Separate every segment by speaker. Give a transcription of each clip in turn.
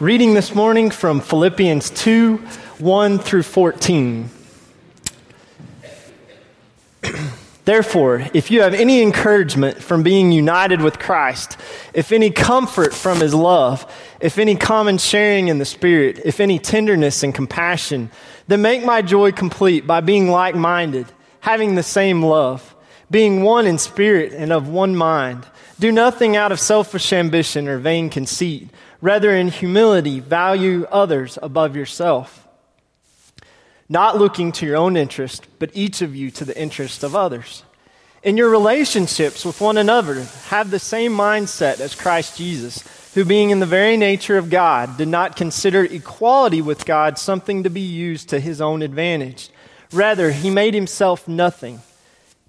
Speaker 1: Reading this morning from Philippians 2 1 through 14. Therefore, if you have any encouragement from being united with Christ, if any comfort from his love, if any common sharing in the Spirit, if any tenderness and compassion, then make my joy complete by being like minded, having the same love, being one in spirit and of one mind. Do nothing out of selfish ambition or vain conceit. Rather, in humility, value others above yourself. Not looking to your own interest, but each of you to the interest of others. In your relationships with one another, have the same mindset as Christ Jesus, who, being in the very nature of God, did not consider equality with God something to be used to his own advantage. Rather, he made himself nothing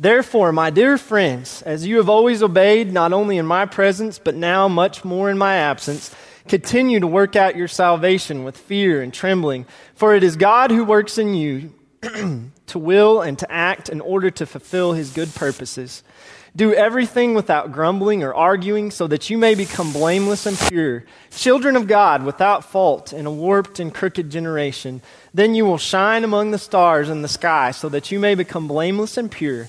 Speaker 1: Therefore, my dear friends, as you have always obeyed, not only in my presence, but now much more in my absence, continue to work out your salvation with fear and trembling. For it is God who works in you to will and to act in order to fulfill his good purposes. Do everything without grumbling or arguing, so that you may become blameless and pure, children of God without fault in a warped and crooked generation. Then you will shine among the stars in the sky, so that you may become blameless and pure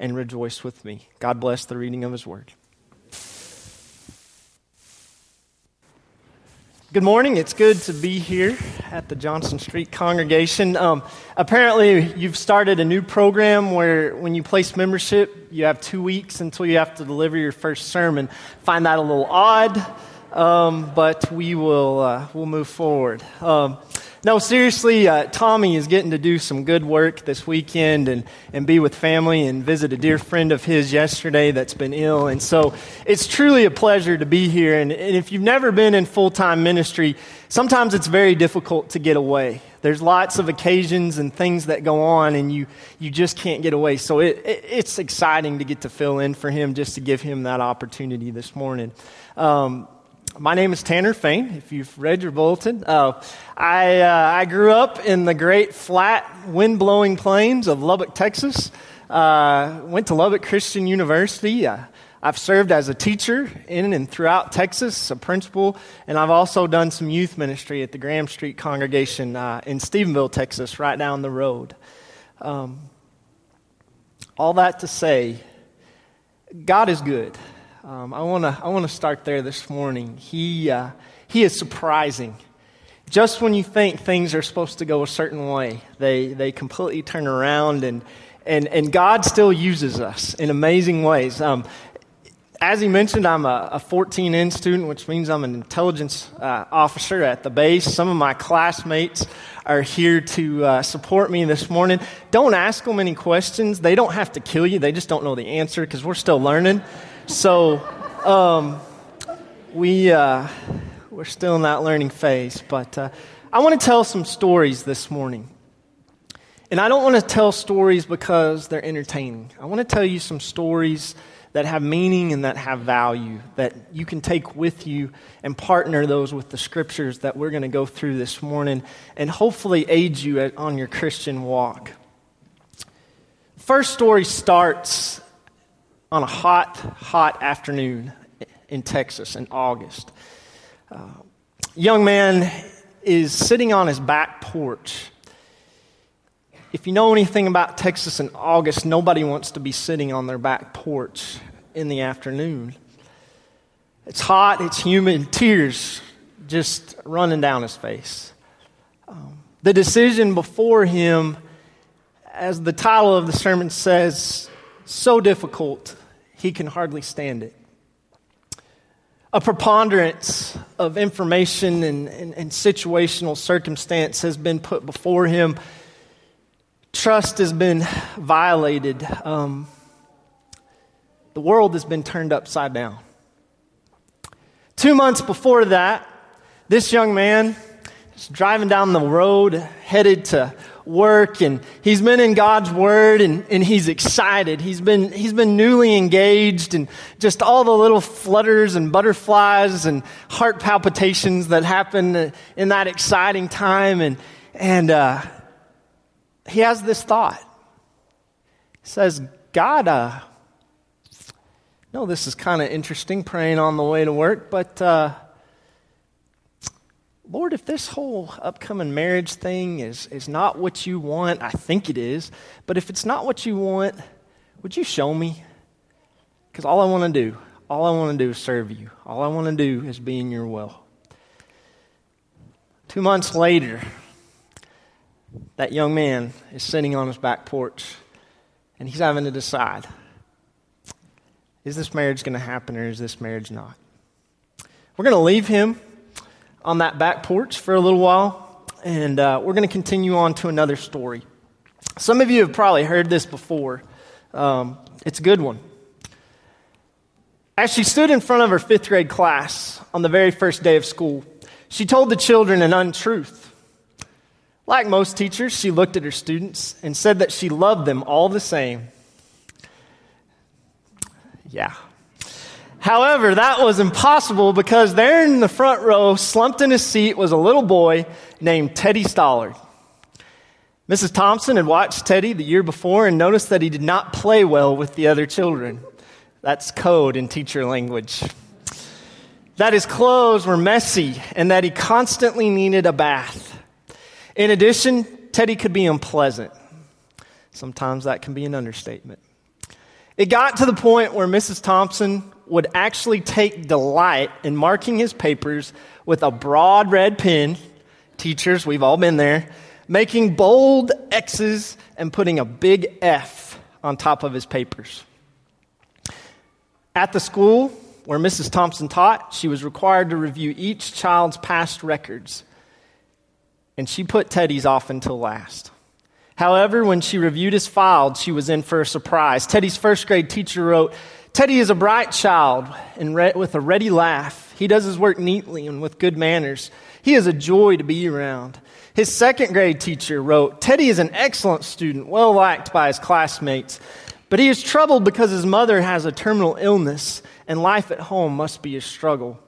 Speaker 1: and rejoice with me. God bless the reading of His Word. Good morning. It's good to be here at the Johnson Street congregation. Um, apparently, you've started a new program where when you place membership, you have two weeks until you have to deliver your first sermon. Find that a little odd, um, but we will uh, we'll move forward. Um, no, seriously, uh, Tommy is getting to do some good work this weekend and, and be with family and visit a dear friend of his yesterday that's been ill. And so it's truly a pleasure to be here. And, and if you've never been in full time ministry, sometimes it's very difficult to get away. There's lots of occasions and things that go on, and you, you just can't get away. So it, it, it's exciting to get to fill in for him just to give him that opportunity this morning. Um, my name is Tanner Fain, if you've read your bulletin. Uh, I, uh, I grew up in the great flat, wind blowing plains of Lubbock, Texas. Uh, went to Lubbock Christian University. Uh, I've served as a teacher in and throughout Texas, a principal, and I've also done some youth ministry at the Graham Street congregation uh, in Stephenville, Texas, right down the road. Um, all that to say, God is good. Um, I want to I wanna start there this morning. He, uh, he is surprising. Just when you think things are supposed to go a certain way, they, they completely turn around, and, and, and God still uses us in amazing ways. Um, as he mentioned, I'm a, a 14N student, which means I'm an intelligence uh, officer at the base. Some of my classmates are here to uh, support me this morning. Don't ask them any questions. They don't have to kill you, they just don't know the answer because we're still learning. So, um, we, uh, we're still in that learning phase, but uh, I want to tell some stories this morning. And I don't want to tell stories because they're entertaining. I want to tell you some stories that have meaning and that have value that you can take with you and partner those with the scriptures that we're going to go through this morning and hopefully aid you at, on your Christian walk. First story starts on a hot, hot afternoon in Texas in August. Uh, young man is sitting on his back porch. If you know anything about Texas in August, nobody wants to be sitting on their back porch in the afternoon. It's hot, it's humid, tears just running down his face. Um, the decision before him, as the title of the sermon says, so difficult, he can hardly stand it. A preponderance of information and, and, and situational circumstance has been put before him. Trust has been violated. Um, the world has been turned upside down. Two months before that, this young man is driving down the road headed to work and he's been in God's word and, and he's excited. He's been, he's been newly engaged and just all the little flutters and butterflies and heart palpitations that happen in that exciting time. And, and, uh, he has this thought. He says, God, uh, no, this is kind of interesting praying on the way to work, but uh, Lord, if this whole upcoming marriage thing is, is not what you want, I think it is, but if it's not what you want, would you show me? Because all I want to do, all I want to do is serve you. All I want to do is be in your will. Two months later, that young man is sitting on his back porch and he's having to decide is this marriage going to happen or is this marriage not? We're going to leave him on that back porch for a little while, and uh, we're going to continue on to another story. Some of you have probably heard this before. Um, it's a good one. As she stood in front of her fifth grade class on the very first day of school, she told the children an untruth. Like most teachers, she looked at her students and said that she loved them all the same. Yeah. However, that was impossible because there in the front row, slumped in his seat, was a little boy named Teddy Stollard. Mrs. Thompson had watched Teddy the year before and noticed that he did not play well with the other children. That's code in teacher language. That his clothes were messy and that he constantly needed a bath. In addition, Teddy could be unpleasant. Sometimes that can be an understatement. It got to the point where Mrs. Thompson would actually take delight in marking his papers with a broad red pen. Teachers, we've all been there. Making bold X's and putting a big F on top of his papers. At the school where Mrs. Thompson taught, she was required to review each child's past records. And she put Teddy's off until last. However, when she reviewed his file, she was in for a surprise. Teddy's first grade teacher wrote, Teddy is a bright child and re- with a ready laugh. He does his work neatly and with good manners. He is a joy to be around. His second grade teacher wrote, Teddy is an excellent student, well liked by his classmates, but he is troubled because his mother has a terminal illness and life at home must be a struggle.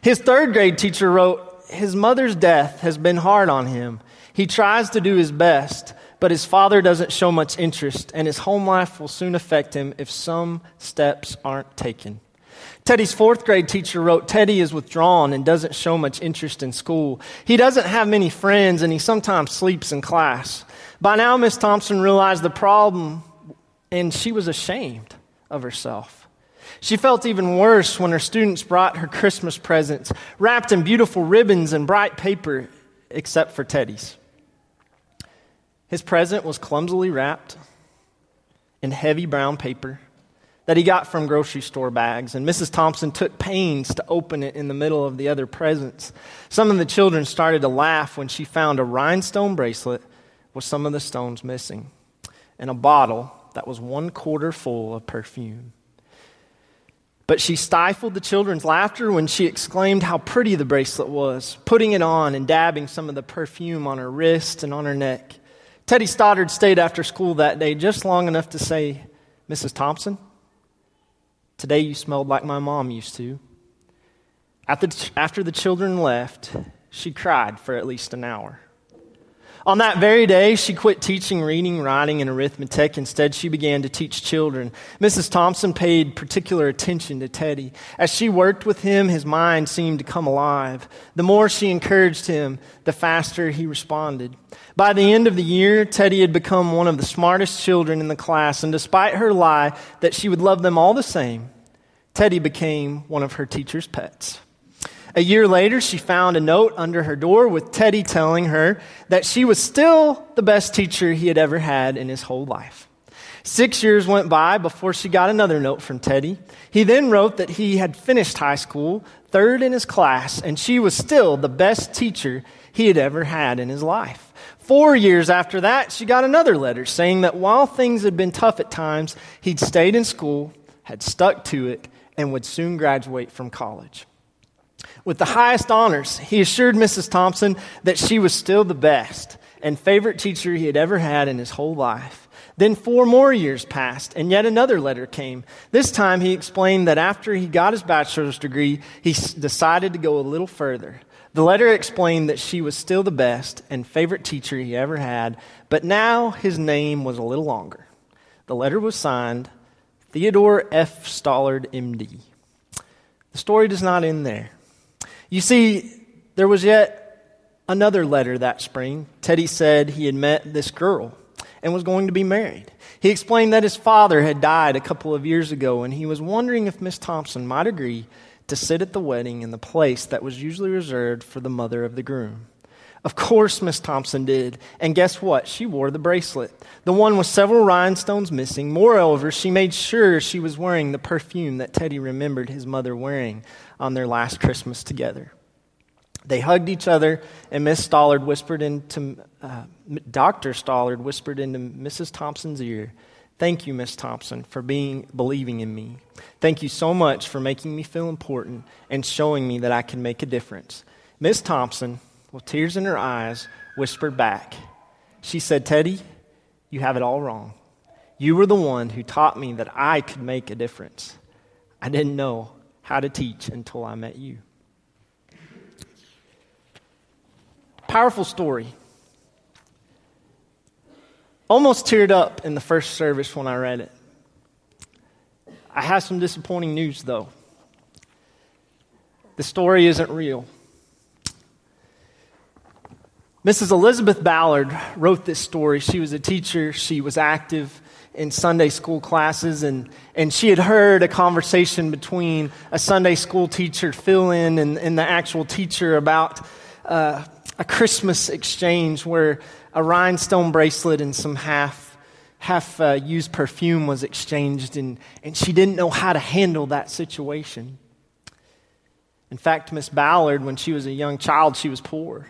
Speaker 1: His third grade teacher wrote, His mother's death has been hard on him he tries to do his best, but his father doesn't show much interest, and his home life will soon affect him if some steps aren't taken. Teddy's fourth grade teacher wrote Teddy is withdrawn and doesn't show much interest in school. He doesn't have many friends, and he sometimes sleeps in class. By now, Miss Thompson realized the problem, and she was ashamed of herself. She felt even worse when her students brought her Christmas presents, wrapped in beautiful ribbons and bright paper, except for Teddy's. His present was clumsily wrapped in heavy brown paper that he got from grocery store bags, and Mrs. Thompson took pains to open it in the middle of the other presents. Some of the children started to laugh when she found a rhinestone bracelet with some of the stones missing, and a bottle that was one quarter full of perfume. But she stifled the children's laughter when she exclaimed how pretty the bracelet was, putting it on and dabbing some of the perfume on her wrist and on her neck. Teddy Stoddard stayed after school that day just long enough to say, Mrs. Thompson, today you smelled like my mom used to. After the children left, she cried for at least an hour. On that very day, she quit teaching reading, writing, and arithmetic. Instead, she began to teach children. Mrs. Thompson paid particular attention to Teddy. As she worked with him, his mind seemed to come alive. The more she encouraged him, the faster he responded. By the end of the year, Teddy had become one of the smartest children in the class, and despite her lie that she would love them all the same, Teddy became one of her teacher's pets. A year later, she found a note under her door with Teddy telling her that she was still the best teacher he had ever had in his whole life. Six years went by before she got another note from Teddy. He then wrote that he had finished high school, third in his class, and she was still the best teacher he had ever had in his life. Four years after that, she got another letter saying that while things had been tough at times, he'd stayed in school, had stuck to it, and would soon graduate from college. With the highest honors, he assured Mrs. Thompson that she was still the best and favorite teacher he had ever had in his whole life. Then four more years passed, and yet another letter came. This time he explained that after he got his bachelor's degree, he decided to go a little further. The letter explained that she was still the best and favorite teacher he ever had, but now his name was a little longer. The letter was signed Theodore F. Stollard, MD. The story does not end there. You see, there was yet another letter that spring. Teddy said he had met this girl and was going to be married. He explained that his father had died a couple of years ago and he was wondering if Miss Thompson might agree to sit at the wedding in the place that was usually reserved for the mother of the groom. Of course, Miss Thompson did. And guess what? She wore the bracelet, the one with several rhinestones missing. Moreover, she made sure she was wearing the perfume that Teddy remembered his mother wearing on their last Christmas together. They hugged each other, and Miss Stollard whispered into, uh, Dr. Stollard whispered into Mrs. Thompson's ear, Thank you, Miss Thompson, for being, believing in me. Thank you so much for making me feel important and showing me that I can make a difference. Miss Thompson, with tears in her eyes, whispered back. She said, Teddy, you have it all wrong. You were the one who taught me that I could make a difference. I didn't know how to teach until I met you. Powerful story. Almost teared up in the first service when I read it. I have some disappointing news, though. The story isn't real. Mrs. Elizabeth Ballard wrote this story. She was a teacher, she was active in Sunday school classes, and, and she had heard a conversation between a Sunday school teacher, fill in, and, and the actual teacher about uh, a Christmas exchange where a rhinestone bracelet and some half, half uh, used perfume was exchanged, and, and she didn't know how to handle that situation. In fact, Miss Ballard, when she was a young child, she was poor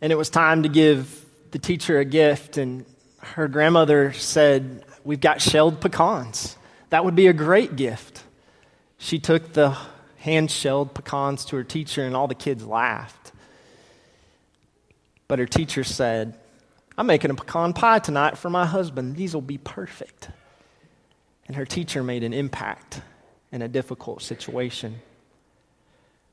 Speaker 1: and it was time to give the teacher a gift, and her grandmother said, We've got shelled pecans. That would be a great gift. She took the hand shelled pecans to her teacher, and all the kids laughed. But her teacher said, I'm making a pecan pie tonight for my husband. These will be perfect. And her teacher made an impact in a difficult situation.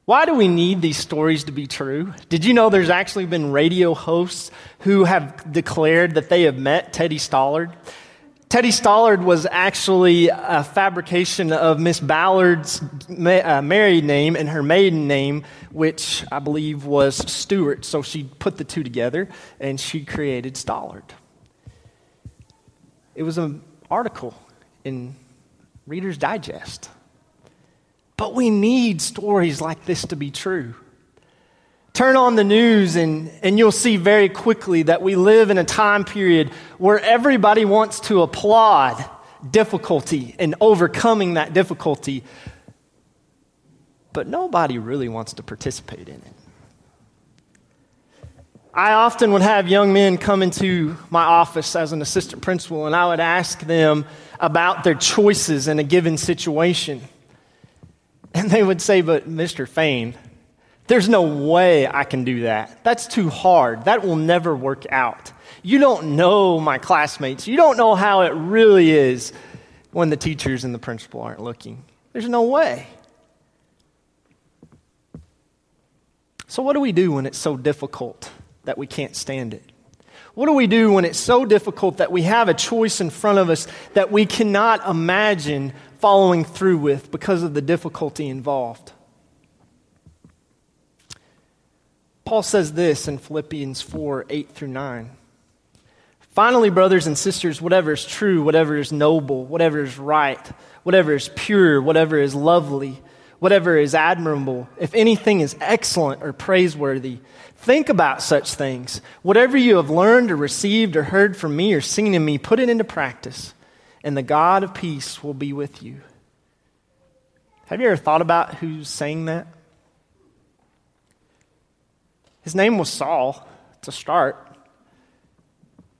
Speaker 1: Why do we need these stories to be true? Did you know there's actually been radio hosts who have declared that they have met Teddy Stollard? Teddy Stollard was actually a fabrication of Miss Ballard's uh, married name and her maiden name, which I believe was Stewart. So she put the two together and she created Stollard. It was an article in Reader's Digest. But we need stories like this to be true. Turn on the news and, and you'll see very quickly that we live in a time period where everybody wants to applaud difficulty and overcoming that difficulty, but nobody really wants to participate in it. I often would have young men come into my office as an assistant principal, and I would ask them about their choices in a given situation. And they would say, But Mr. Fain, there's no way I can do that. That's too hard. That will never work out. You don't know my classmates. You don't know how it really is when the teachers and the principal aren't looking. There's no way. So, what do we do when it's so difficult that we can't stand it? What do we do when it's so difficult that we have a choice in front of us that we cannot imagine following through with because of the difficulty involved. Paul says this in Philippians 4 8 through 9. Finally, brothers and sisters, whatever is true, whatever is noble, whatever is right, whatever is pure, whatever is lovely, whatever is admirable, if anything is excellent or praiseworthy, think about such things. Whatever you have learned or received or heard from me or seen in me, put it into practice, and the God of peace will be with you. Have you ever thought about who's saying that? His name was Saul to start.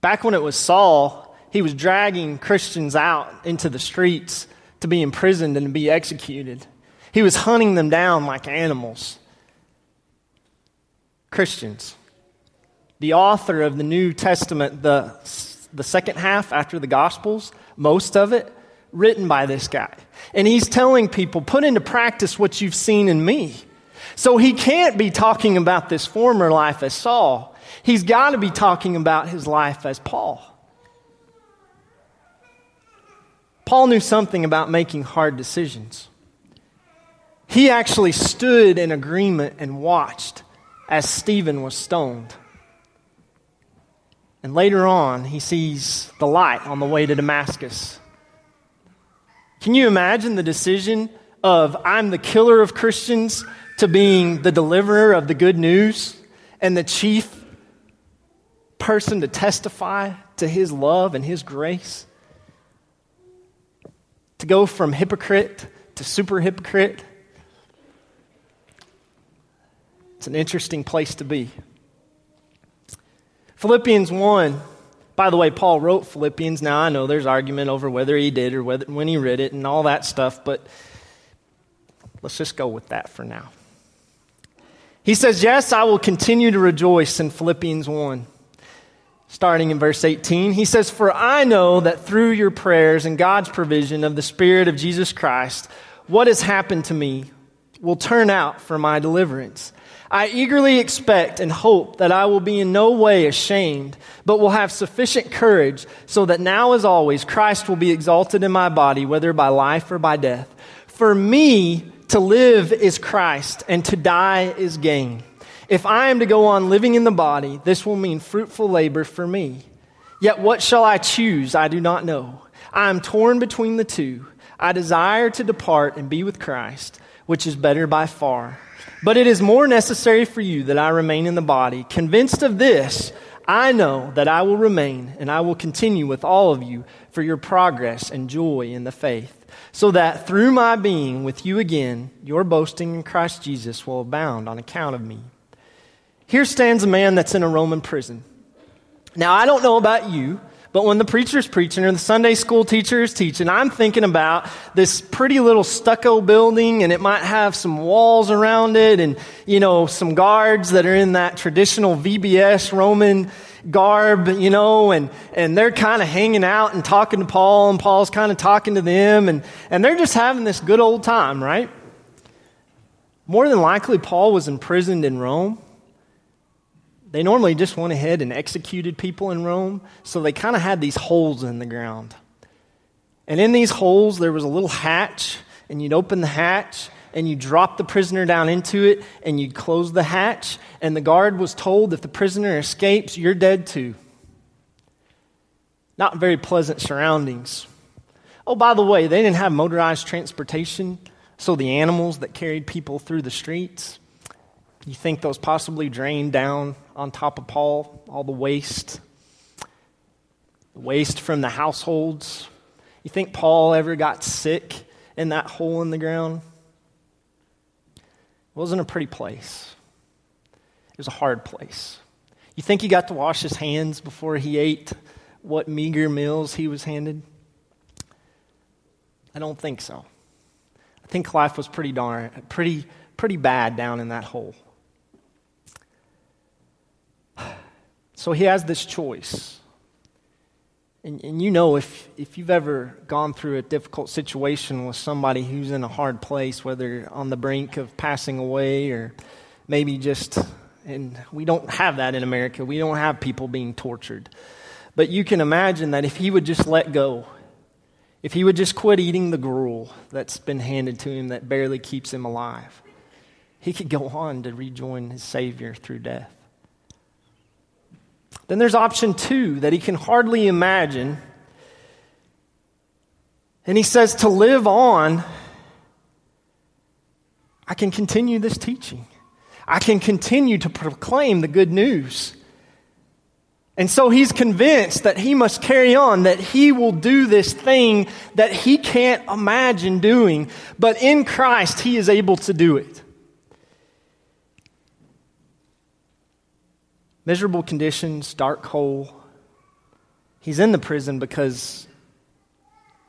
Speaker 1: Back when it was Saul, he was dragging Christians out into the streets to be imprisoned and to be executed. He was hunting them down like animals. Christians. The author of the New Testament, the, the second half after the Gospels, most of it, written by this guy. And he's telling people, put into practice what you've seen in me. So he can't be talking about this former life as Saul. He's got to be talking about his life as Paul. Paul knew something about making hard decisions. He actually stood in agreement and watched as Stephen was stoned. And later on, he sees the light on the way to Damascus. Can you imagine the decision of I'm the killer of Christians to being the deliverer of the good news and the chief person to testify to his love and his grace? To go from hypocrite to super hypocrite It's an interesting place to be. Philippians 1. By the way, Paul wrote Philippians. Now, I know there's argument over whether he did or whether, when he read it and all that stuff, but let's just go with that for now. He says, Yes, I will continue to rejoice in Philippians 1, starting in verse 18. He says, For I know that through your prayers and God's provision of the Spirit of Jesus Christ, what has happened to me will turn out for my deliverance. I eagerly expect and hope that I will be in no way ashamed, but will have sufficient courage so that now, as always, Christ will be exalted in my body, whether by life or by death. For me, to live is Christ, and to die is gain. If I am to go on living in the body, this will mean fruitful labor for me. Yet what shall I choose? I do not know. I am torn between the two. I desire to depart and be with Christ, which is better by far. But it is more necessary for you that I remain in the body. Convinced of this, I know that I will remain and I will continue with all of you for your progress and joy in the faith, so that through my being with you again, your boasting in Christ Jesus will abound on account of me. Here stands a man that's in a Roman prison. Now, I don't know about you. But when the preacher's preaching or the Sunday school teacher is teaching, I'm thinking about this pretty little stucco building and it might have some walls around it and, you know, some guards that are in that traditional VBS Roman garb, you know, and, and they're kind of hanging out and talking to Paul and Paul's kind of talking to them and, and they're just having this good old time, right? More than likely, Paul was imprisoned in Rome. They normally just went ahead and executed people in Rome, so they kind of had these holes in the ground. And in these holes, there was a little hatch, and you'd open the hatch, and you'd drop the prisoner down into it, and you'd close the hatch, and the guard was told if the prisoner escapes, you're dead too. Not very pleasant surroundings. Oh, by the way, they didn't have motorized transportation, so the animals that carried people through the streets, you think those possibly drained down on top of Paul, all the waste, the waste from the households. You think Paul ever got sick in that hole in the ground? It wasn't a pretty place, it was a hard place. You think he got to wash his hands before he ate what meager meals he was handed? I don't think so. I think life was pretty darn, pretty, pretty bad down in that hole. So he has this choice. And, and you know, if, if you've ever gone through a difficult situation with somebody who's in a hard place, whether on the brink of passing away or maybe just, and we don't have that in America, we don't have people being tortured. But you can imagine that if he would just let go, if he would just quit eating the gruel that's been handed to him that barely keeps him alive, he could go on to rejoin his Savior through death. Then there's option two that he can hardly imagine. And he says to live on I can continue this teaching. I can continue to proclaim the good news. And so he's convinced that he must carry on, that he will do this thing that he can't imagine doing, but in Christ he is able to do it. Miserable conditions, dark hole. He's in the prison because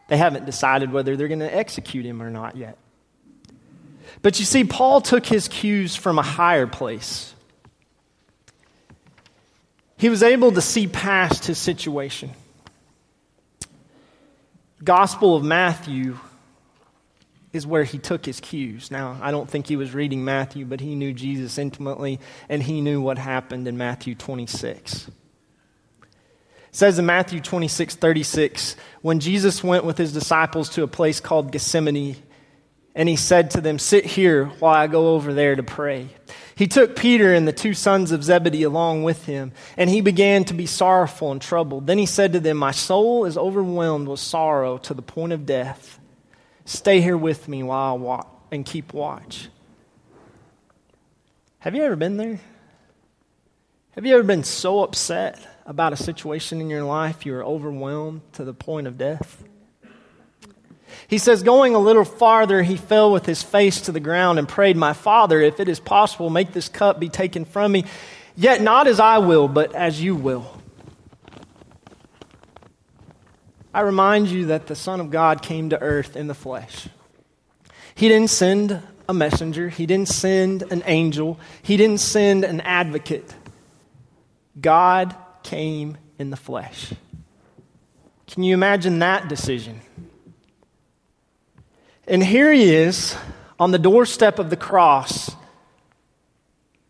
Speaker 1: they haven't decided whether they're going to execute him or not yet. But you see, Paul took his cues from a higher place. He was able to see past his situation. Gospel of Matthew is where he took his cues. Now, I don't think he was reading Matthew, but he knew Jesus intimately, and he knew what happened in Matthew 26. It says in Matthew 26, 36, when Jesus went with his disciples to a place called Gethsemane, and he said to them, Sit here while I go over there to pray. He took Peter and the two sons of Zebedee along with him, and he began to be sorrowful and troubled. Then he said to them, My soul is overwhelmed with sorrow to the point of death. Stay here with me while I walk and keep watch. Have you ever been there? Have you ever been so upset about a situation in your life you were overwhelmed to the point of death? He says, Going a little farther, he fell with his face to the ground and prayed, My Father, if it is possible, make this cup be taken from me. Yet not as I will, but as you will. I remind you that the Son of God came to earth in the flesh. He didn't send a messenger, He didn't send an angel, He didn't send an advocate. God came in the flesh. Can you imagine that decision? And here he is on the doorstep of the cross,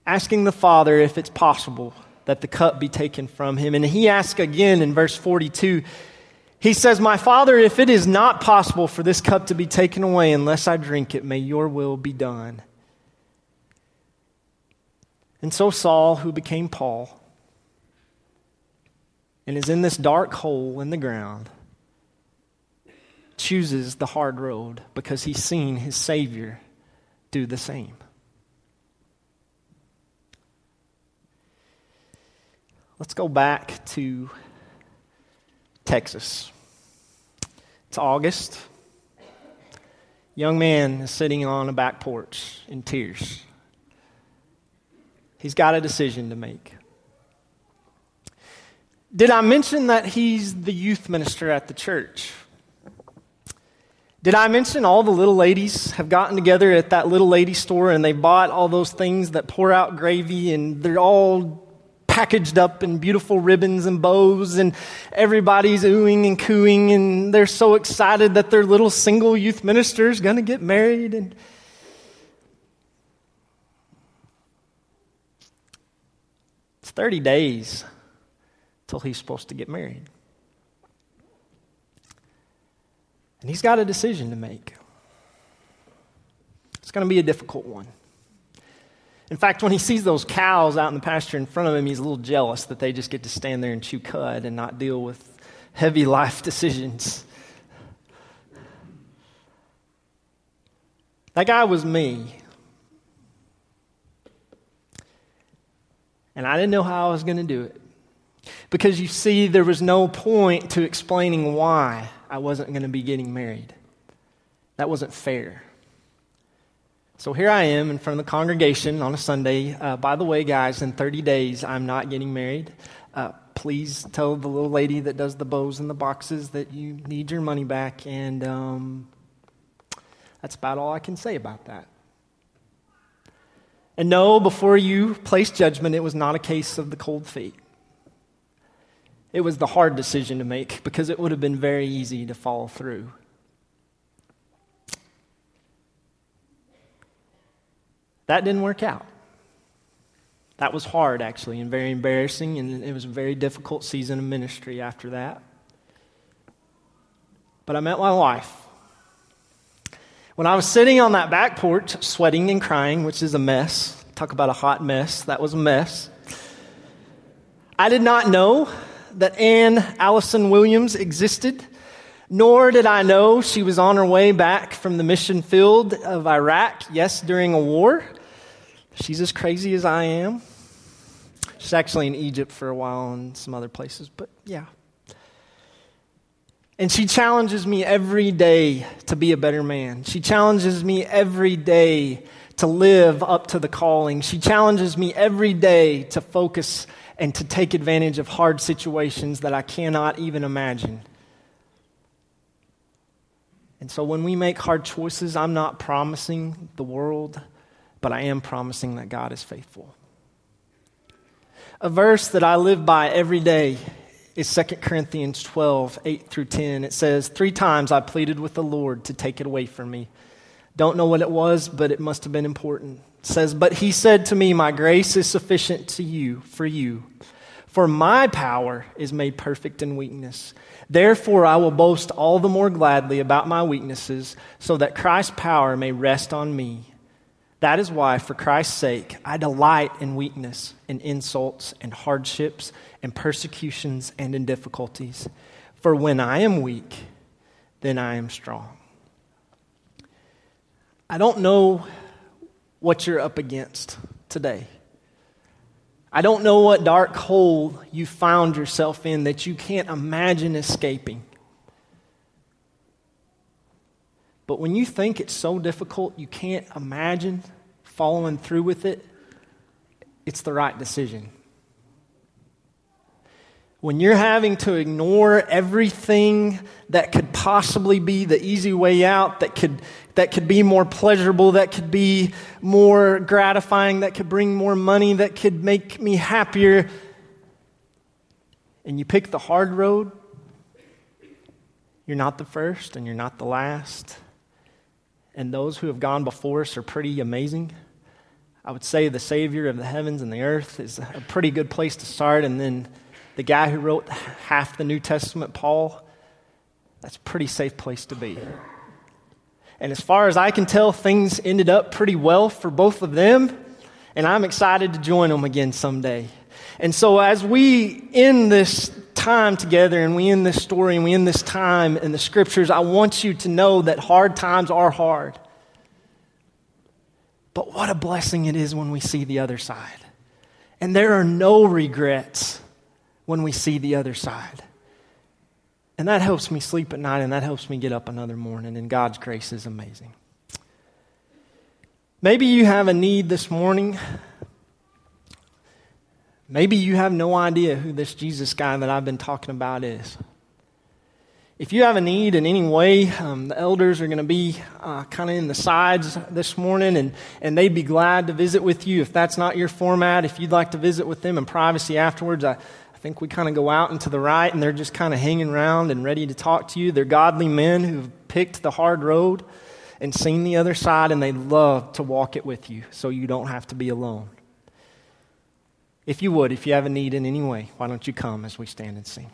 Speaker 1: asking the Father if it's possible that the cup be taken from him. And he asks again in verse 42 he says, My Father, if it is not possible for this cup to be taken away unless I drink it, may your will be done. And so Saul, who became Paul, and is in this dark hole in the ground, chooses the hard road because he's seen his Savior do the same. Let's go back to Texas. It's August. Young man is sitting on a back porch in tears. He's got a decision to make. Did I mention that he's the youth minister at the church? Did I mention all the little ladies have gotten together at that little lady store and they bought all those things that pour out gravy and they're all packaged up in beautiful ribbons and bows and everybody's oohing and cooing and they're so excited that their little single youth minister is going to get married and it's 30 days till he's supposed to get married And he's got a decision to make. It's going to be a difficult one. In fact, when he sees those cows out in the pasture in front of him, he's a little jealous that they just get to stand there and chew cud and not deal with heavy life decisions. That guy was me. And I didn't know how I was going to do it. Because you see, there was no point to explaining why. I wasn't going to be getting married. That wasn't fair. So here I am in front of the congregation on a Sunday. Uh, by the way, guys, in 30 days, I'm not getting married. Uh, please tell the little lady that does the bows and the boxes that you need your money back. And um, that's about all I can say about that. And no, before you place judgment, it was not a case of the cold feet. It was the hard decision to make because it would have been very easy to follow through. That didn't work out. That was hard, actually, and very embarrassing, and it was a very difficult season of ministry after that. But I met my wife. When I was sitting on that back porch, sweating and crying, which is a mess, talk about a hot mess, that was a mess. I did not know that Anne Allison Williams existed. Nor did I know she was on her way back from the mission field of Iraq, yes, during a war. She's as crazy as I am. She's actually in Egypt for a while and some other places, but yeah. And she challenges me every day to be a better man. She challenges me every day to live up to the calling. She challenges me every day to focus and to take advantage of hard situations that I cannot even imagine. And so when we make hard choices, I'm not promising the world, but I am promising that God is faithful. A verse that I live by every day is 2 Corinthians 12, 8 through 10. It says, Three times I pleaded with the Lord to take it away from me. Don't know what it was, but it must have been important. It says, But he said to me, My grace is sufficient to you, for you. For my power is made perfect in weakness. Therefore, I will boast all the more gladly about my weaknesses, so that Christ's power may rest on me. That is why, for Christ's sake, I delight in weakness, in insults, and hardships, and persecutions, and in difficulties. For when I am weak, then I am strong. I don't know what you're up against today. I don't know what dark hole you found yourself in that you can't imagine escaping. But when you think it's so difficult you can't imagine following through with it, it's the right decision. When you're having to ignore everything that could possibly be the easy way out, that could, that could be more pleasurable, that could be more gratifying, that could bring more money, that could make me happier, and you pick the hard road, you're not the first and you're not the last. And those who have gone before us are pretty amazing. I would say the Savior of the heavens and the earth is a pretty good place to start. And then the guy who wrote half the New Testament, Paul, that's a pretty safe place to be. And as far as I can tell, things ended up pretty well for both of them. And I'm excited to join them again someday. And so, as we end this time together and we end this story and we end this time in the scriptures, I want you to know that hard times are hard. But what a blessing it is when we see the other side. And there are no regrets when we see the other side. And that helps me sleep at night and that helps me get up another morning. And God's grace is amazing. Maybe you have a need this morning. Maybe you have no idea who this Jesus guy that I've been talking about is. If you have a need in any way, um, the elders are going to be uh, kind of in the sides this morning, and, and they'd be glad to visit with you. If that's not your format, if you'd like to visit with them in privacy afterwards, I, think we kind of go out and to the right, and they're just kind of hanging around and ready to talk to you. They're godly men who've picked the hard road and seen the other side, and they love to walk it with you so you don't have to be alone. If you would, if you have a need in any way, why don't you come as we stand and sing?